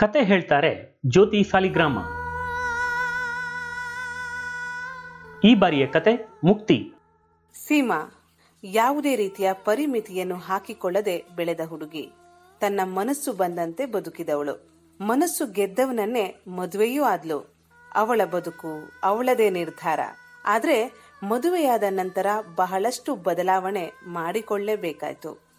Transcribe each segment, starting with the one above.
ಕತೆ ಹೇಳ್ತಾರೆ ಜ್ಯೋತಿ ಸಾಲಿಗ್ರಾಮ. ಈ ಬಾರಿಯ ಕತೆ ಮುಕ್ತಿ. ಸೀಮಾ, ಯಾವುದೇ ರೀತಿಯ ಪರಿಮಿತಿಯನ್ನು ಹಾಕಿಕೊಳ್ಳದೆ ಬೆಳೆದ ಹುಡುಗಿ. ತನ್ನ ಮನಸ್ಸು ಬಂದಂತೆ ಬದುಕಿದವಳು. ಮನಸ್ಸು ಗೆದ್ದವನನ್ನೇ ಮದುವೆಯೂ ಆದ್ಲು. ಅವಳ ಬದುಕು ಅವಳದೇ ನಿರ್ಧಾರ. ಆದ್ರೆ ಮದುವೆಯಾದ ನಂತರ ಬಹಳಷ್ಟು ಬದಲಾವಣೆ ಮಾಡಿಕೊಳ್ಳಲೇಬೇಕಾಯ್ತು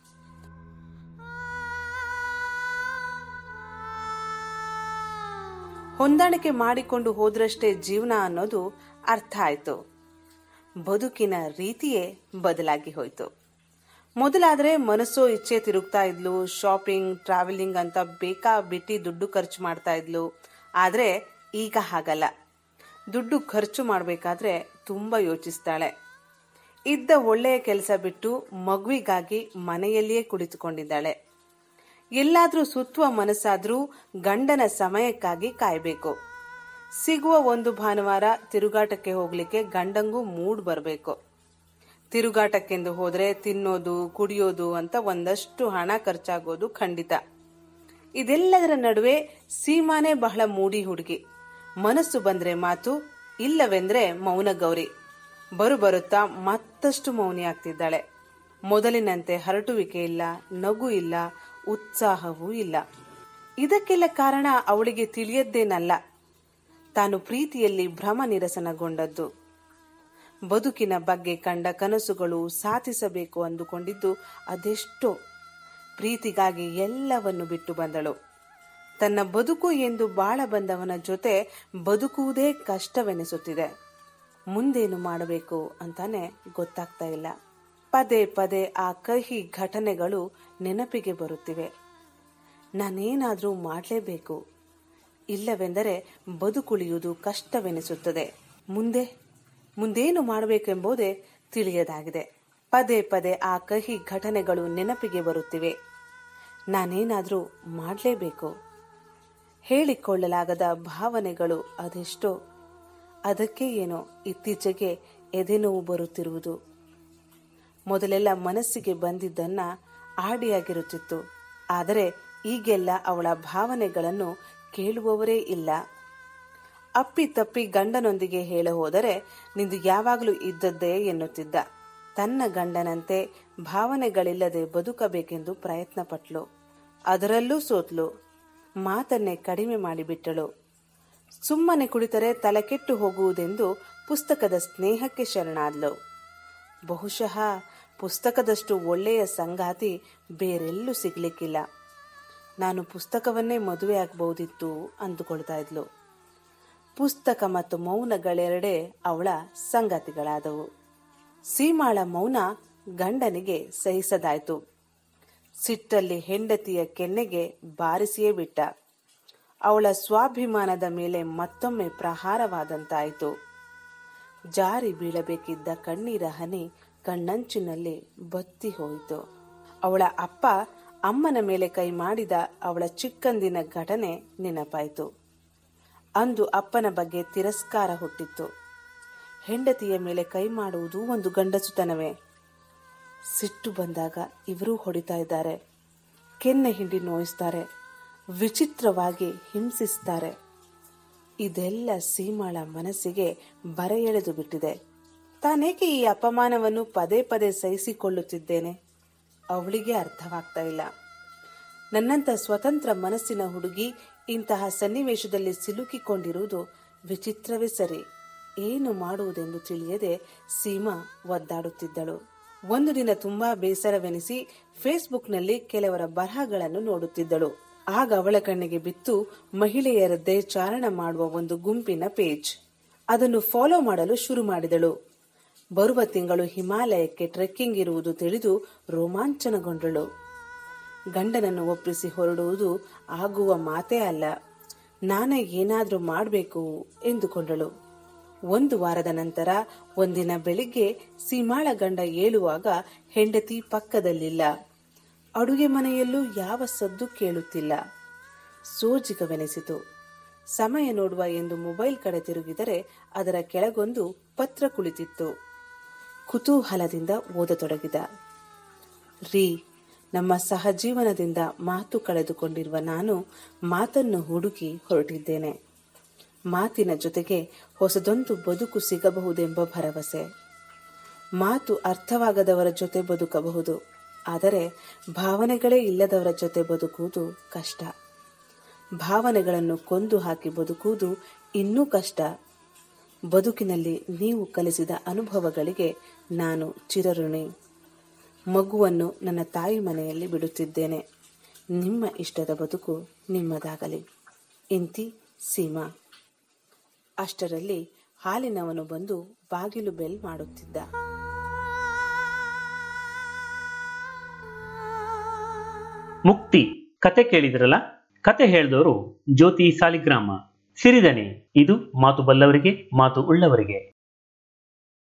ಹೊಂದಾಣಿಕೆ ಮಾಡಿಕೊಂಡು ಹೋದ್ರಷ್ಟೇ ಜೀವನ ಅನ್ನೋದು ಅರ್ಥ ಆಯ್ತು. ಬದುಕಿನ ರೀತಿಯೇ ಬದಲಾಗಿ ಹೋಯ್ತು. ಮೊದಲಾದ್ರೆ ಮನಸ್ಸು ಇಚ್ಛೆ ತಿರುಗ್ತಾ ಇದ್ಲು ಶಾಪಿಂಗ್ ಟ್ರಾವೆಲಿಂಗ್ ಅಂತ ಬೇಕಾ ಬಿಟ್ಟಿ ದುಡ್ಡು ಖರ್ಚು ಮಾಡ್ತಾ ಇದ್ಲು. ಆದ್ರೆ ಈಗ ಹಾಗಲ್ಲ. ದುಡ್ಡು ಖರ್ಚು ಮಾಡಬೇಕಾದ್ರೆ ತುಂಬಾ ಯೋಚಿಸ್ತಾಳೆ. ಇದ್ದ ಒಳ್ಳೆಯ ಕೆಲಸ ಬಿಟ್ಟು ಮಗುವಿಗಾಗಿ ಮನೆಯಲ್ಲಿಯೇ ಕುಳಿತುಕೊಂಡಿದ್ದಾಳೆ. ಎಲ್ಲಾದ್ರೂ ಸುತ್ತುವ ಮನಸ್ಸಾದರೂ ಗಂಡನ ಸಮಯಕ್ಕಾಗಿ ಕಾಯಬೇಕು. ಸಿಗುವ ಒಂದು ಭಾನುವಾರ ತಿರುಗಾಟಕ್ಕೆ ಹೋಗ್ಲಿಕ್ಕೆ ಗಂಡಂಗೂ ಮೂಡ್ ಬರಬೇಕು. ತಿರುಗಾಟಕ್ಕೆಂದು ಹೋದರೆ ತಿನ್ನೋದು, ಕುಡಿಯೋದು ಅಂತ ಒಂದಷ್ಟು ಹಣ ಖರ್ಚಾಗೋದು ಖಂಡಿತ. ಇದೆಲ್ಲದರ ನಡುವೆ ಸೀಮಾನೇ ಬಹಳ ಮೂಡಿ ಹುಡುಗಿ. ಮನಸ್ಸು ಬಂದ್ರೆ ಮಾತು, ಇಲ್ಲವೆಂದ್ರೆ ಮೌನ ಗೌರಿ. ಬರು ಬರುತ್ತಾ ಮತ್ತಷ್ಟು ಮೌನಿ ಆಗ್ತಿದ್ದಾಳೆ. ಮೊದಲಿನಂತೆ ಹರಟುವಿಕೆ ಇಲ್ಲ, ನಗು ಇಲ್ಲ ಉತ್ಸಾಹವೂ ಇಲ್ಲ. ಇದಕ್ಕೆಲ್ಲ ಕಾರಣ ಅವಳಿಗೆ ತಿಳಿಯದ್ದೇನಲ್ಲ. ತಾನು ಪ್ರೀತಿಯಲ್ಲಿ ಭ್ರಮ ನಿರಸನಗೊಂಡದ್ದು ಬದುಕಿನ ಬಗ್ಗೆ ಕಂಡ ಕನಸುಗಳು ಸಾಧಿಸಬೇಕು ಅಂದುಕೊಂಡಿದ್ದು ಅದೆಷ್ಟೋ. ಪ್ರೀತಿಗಾಗಿ ಎಲ್ಲವನ್ನು ಬಿಟ್ಟು ಬಂದಳು. ತನ್ನ ಬದುಕು ಎಂದು ಬಾಳ ಬಂದವನ ಜೊತೆ ಬದುಕುವುದೇ ಕಷ್ಟವೆನಿಸುತ್ತಿದೆ. ಮುಂದೇನು ಮಾಡಬೇಕು ಅಂತಾನೆ ಗೊತ್ತಾಗ್ತಾ ಇಲ್ಲ. ಪದೇ ಪದೇ ಆ ಕಹಿ ಘಟನೆಗಳು ನೆನಪಿಗೆ ಬರುತ್ತಿವೆ. ನಾನೇನಾದರೂ ಮಾಡಲೇಬೇಕು. ಇಲ್ಲವೆಂದರೆ ಬದುಕುಳಿಯುವುದು ಕಷ್ಟವೆನಿಸುತ್ತದೆ. ಮುಂದೆ, ಮುಂದೇನು ಮಾಡಬೇಕೆಂಬುದೇ ತಿಳಿಯದಾಗಿದೆ. ಪದೇ ಪದೇ ಆ ಕಹಿ ಘಟನೆಗಳು ನೆನಪಿಗೆ ಬರುತ್ತಿವೆ. ನಾನೇನಾದರೂ ಮಾಡಲೇಬೇಕು. ಹೇಳಿಕೊಳ್ಳಲಾಗದ ಭಾವನೆಗಳು ಅದೆಷ್ಟೋ. ಅದಕ್ಕೆ ಏನೋ ಇತ್ತೀಚೆಗೆ ಎದೆನೋವು ಬರುತ್ತಿರುವುದು. ಮೊದಲೆಲ್ಲ ಮನಸ್ಸಿಗೆ ಬಂದಿದ್ದನ್ನ ಆಡಿಯಾಗಿರುತ್ತಿತ್ತು. ಆದರೆ ಈಗೆಲ್ಲ ಅವಳ ಭಾವನೆಗಳನ್ನು ಕೇಳುವವರೇ ಇಲ್ಲ. ಅಪ್ಪಿ ತಪ್ಪಿ ಗಂಡನೊಂದಿಗೆ ಹೇಳ ಹೋದರೆ ನಿಂದು ಯಾವಾಗಲೂ ಇದ್ದದ್ದೇ ಎನ್ನುತ್ತಿದ್ದ. ತನ್ನ ಗಂಡನಂತೆ ಭಾವನೆಗಳಿಲ್ಲದೆ ಬದುಕಬೇಕೆಂದು ಪ್ರಯತ್ನ ಪಟ್ಲು ಅದರಲ್ಲೂ ಸೋತ್ಲು. ಮಾತನ್ನೇ ಕಡಿಮೆ ಮಾಡಿಬಿಟ್ಟಳು. ಸುಮ್ಮನೆ ಕುಳಿತರೆ ತಲೆಕೆಟ್ಟು ಹೋಗುವುದೆಂದು ಪುಸ್ತಕದ ಸ್ನೇಹಕ್ಕೆ ಶರಣಾದ್ಲು. ಬಹುಶಃ ಪುಸ್ತಕದಷ್ಟು ಒಳ್ಳೆಯ ಸಂಗಾತಿ ಬೇರೆಲ್ಲೂ ಸಿಗ್ಲಿಕ್ಕಿಲ್ಲ. ನಾನು ಪುಸ್ತಕವನ್ನೇ ಮದುವೆ ಆಗಬಹುದಿತ್ತು ಅಂದುಕೊಳ್ತಾ ಇದ್ಲು. ಪುಸ್ತಕ ಮತ್ತು ಮೌನಗಳೆರಡೇ ಅವಳ ಸಂಗಾತಿಗಳಾದವು. ಸೀಮಾಳ ಮೌನ ಗಂಡನಿಗೆ ಸಹಿಸದಾಯ್ತು. ಸಿಟ್ಟಲ್ಲಿ ಹೆಂಡತಿಯ ಕೆನ್ನೆಗೆ ಬಾರಿಸಿಯೇ ಬಿಟ್ಟ. ಅವಳ ಸ್ವಾಭಿಮಾನದ ಮೇಲೆ ಮತ್ತೊಮ್ಮೆ ಪ್ರಹಾರವಾದಂತಾಯಿತು. ಜಾರಿ ಬೀಳಬೇಕಿದ್ದ ಕಣ್ಣೀರ ಹನಿ ಕಣ್ಣಂಚಿನಲ್ಲಿ ಬತ್ತಿ ಹೋಯಿತು. ಅವಳ ಅಪ್ಪ ಅಮ್ಮನ ಮೇಲೆ ಕೈ ಮಾಡಿದ ಅವಳ ಚಿಕ್ಕಂದಿನ ಘಟನೆ ನೆನಪಾಯಿತು. ಅಂದು ಅಪ್ಪನ ಬಗ್ಗೆ ತಿರಸ್ಕಾರ ಹುಟ್ಟಿತ್ತು. ಹೆಂಡತಿಯ ಮೇಲೆ ಕೈ ಮಾಡುವುದು ಒಂದು ಗಂಡಸುತನವೇ. ಸಿಟ್ಟು ಬಂದಾಗ ಇವರೂ ಹೊಡಿತಾ ಇದ್ದಾರೆ. ಕೆನ್ನೆ ಹಿಂಡಿ ನೋಯಿಸ್ತಾರೆ. ವಿಚಿತ್ರವಾಗಿ ಹಿಂಸಿಸ್ತಾರೆ. ಇದೆಲ್ಲ ಸೀಮಾಳ ಮನಸ್ಸಿಗೆ ಬರ ಎಳೆದು ಬಿಟ್ಟಿದೆ. ತಾನೇಕೆ ಈ ಅಪಮಾನವನ್ನು ಪದೇ ಪದೇ ಸಹಿಸಿಕೊಳ್ಳುತ್ತಿದ್ದೇನೆ? ಅವಳಿಗೆ ಅರ್ಥವಾಗ್ತಾ ಇಲ್ಲ. ನನ್ನಂತ ಸ್ವತಂತ್ರ ಮನಸ್ಸಿನ ಹುಡುಗಿ ಇಂತಹ ಸನ್ನಿವೇಶದಲ್ಲಿ ಸಿಲುಕಿಕೊಂಡಿರುವುದು ವಿಚಿತ್ರವೇ ಸರಿ. ಏನು ಮಾಡುವುದೆಂದು ತಿಳಿಯದೆ ಸೀಮಾ ಒದ್ದಾಡುತ್ತಿದ್ದಳು. ಒಂದು ದಿನ ತುಂಬಾ ಬೇಸರವೆನಿಸಿ ಫೇಸ್ಬುಕ್ನಲ್ಲಿ ಕೆಲವರ ಬರಹಗಳನ್ನು ನೋಡುತ್ತಿದ್ದಳು. ಆಗ ಅವಳ ಕಣ್ಣಿಗೆ ಬಿತ್ತು ಮಹಿಳೆಯರದ್ದೇ ಚಾರಣ ಮಾಡುವ ಒಂದು ಗುಂಪಿನ ಪೇಜ್. ಅದನ್ನು ಫಾಲೋ ಮಾಡಲು ಶುರು ಮಾಡಿದಳು. ಬರುವ ತಿಂಗಳು ಹಿಮಾಲಯಕ್ಕೆ ಟ್ರೆಕ್ಕಿಂಗ್ ಇರುವುದು ತಿಳಿದು ರೋಮಾಂಚನಗೊಂಡಳು. ಗಂಡನನ್ನು ಒಪ್ಪಿಸಿ ಹೊರಡುವುದು ಆಗುವ ಮಾತೇ ಅಲ್ಲ. ನಾನೇ ಏನಾದರೂ ಮಾಡಬೇಕು ಎಂದುಕೊಂಡಳು. ಒಂದು ವಾರದ ನಂತರ ಒಂದಿನ ಬೆಳಿಗ್ಗೆ ಸೀಮಾಳ ಗಂಡ ಏಳುವಾಗ ಹೆಂಡತಿ ಪಕ್ಕದಲ್ಲಿಲ್ಲ. ಅಡುಗೆ ಮನೆಯಲ್ಲೂ ಯಾವ ಸದ್ದು ಕೇಳುತ್ತಿಲ್ಲ. ಸೋಜಿಗವೆನಿಸಿತು. ಸಮಯ ನೋಡುವ ಎಂದು ಮೊಬೈಲ್ ಕಡೆ ತಿರುಗಿದರೆ ಅದರ ಕೆಳಗೊಂದು ಪತ್ರ ಕುಳಿತಿತ್ತು. ಕುತೂಹಲದಿಂದ ಓದತೊಡಗಿದ. ರೀ, ನಮ್ಮ ಸಹಜೀವನದಿಂದ ಮಾತು ಕಳೆದುಕೊಂಡಿರುವ ನಾನು ಮಾತನ್ನು ಹುಡುಕಿ ಹೊರಟಿದ್ದೇನೆ. ಮಾತಿನ ಜೊತೆಗೆ ಹೊಸದೊಂದು ಬದುಕು ಸಿಗಬಹುದೆಂಬ ಭರವಸೆ. ಮಾತು ಅರ್ಥವಾಗದವರ ಜೊತೆ ಬದುಕಬಹುದು. ಆದರೆ ಭಾವನೆಗಳೇ ಇಲ್ಲದವರ ಜೊತೆ ಬದುಕುವುದು ಕಷ್ಟ. ಭಾವನೆಗಳನ್ನು ಕೊಂದು ಹಾಕಿ ಬದುಕುವುದು ಇನ್ನೂ ಕಷ್ಟ. ಬದುಕಿನಲ್ಲಿ ನೀವು ಕಲಿಸಿದ ಅನುಭವಗಳಿಗೆ ನಾನು ಚಿರಋಣಿ. ಮಗುವನ್ನು ನನ್ನ ತಾಯಿ ಮನೆಯಲ್ಲಿ ಬಿಡುತ್ತಿದ್ದೇನೆ. ನಿಮ್ಮ ಇಷ್ಟದ ಬದುಕು ನಿಮ್ಮದಾಗಲಿ. ಇಂತಿ ಸೀಮಾ. ಅಷ್ಟರಲ್ಲಿ ಹಾಲಿನವನು ಬಂದು ಬಾಗಿಲು ಬೆಲ್ ಮಾಡುತ್ತಿದ್ದ. ಮುಕ್ತಿ ಕತೆ ಕೇಳಿದ್ರಲ್ಲ? ಕತೆ ಹೇಳಿದವರು ಜ್ಯೋತಿ ಸಾಲಿಗ್ರಾಮ. ಸಿರಿದನೆ ಇದು ಮಾತು ಬಲ್ಲವರಿಗೆ ಮಾತು ಉಳ್ಳವರಿಗೆ.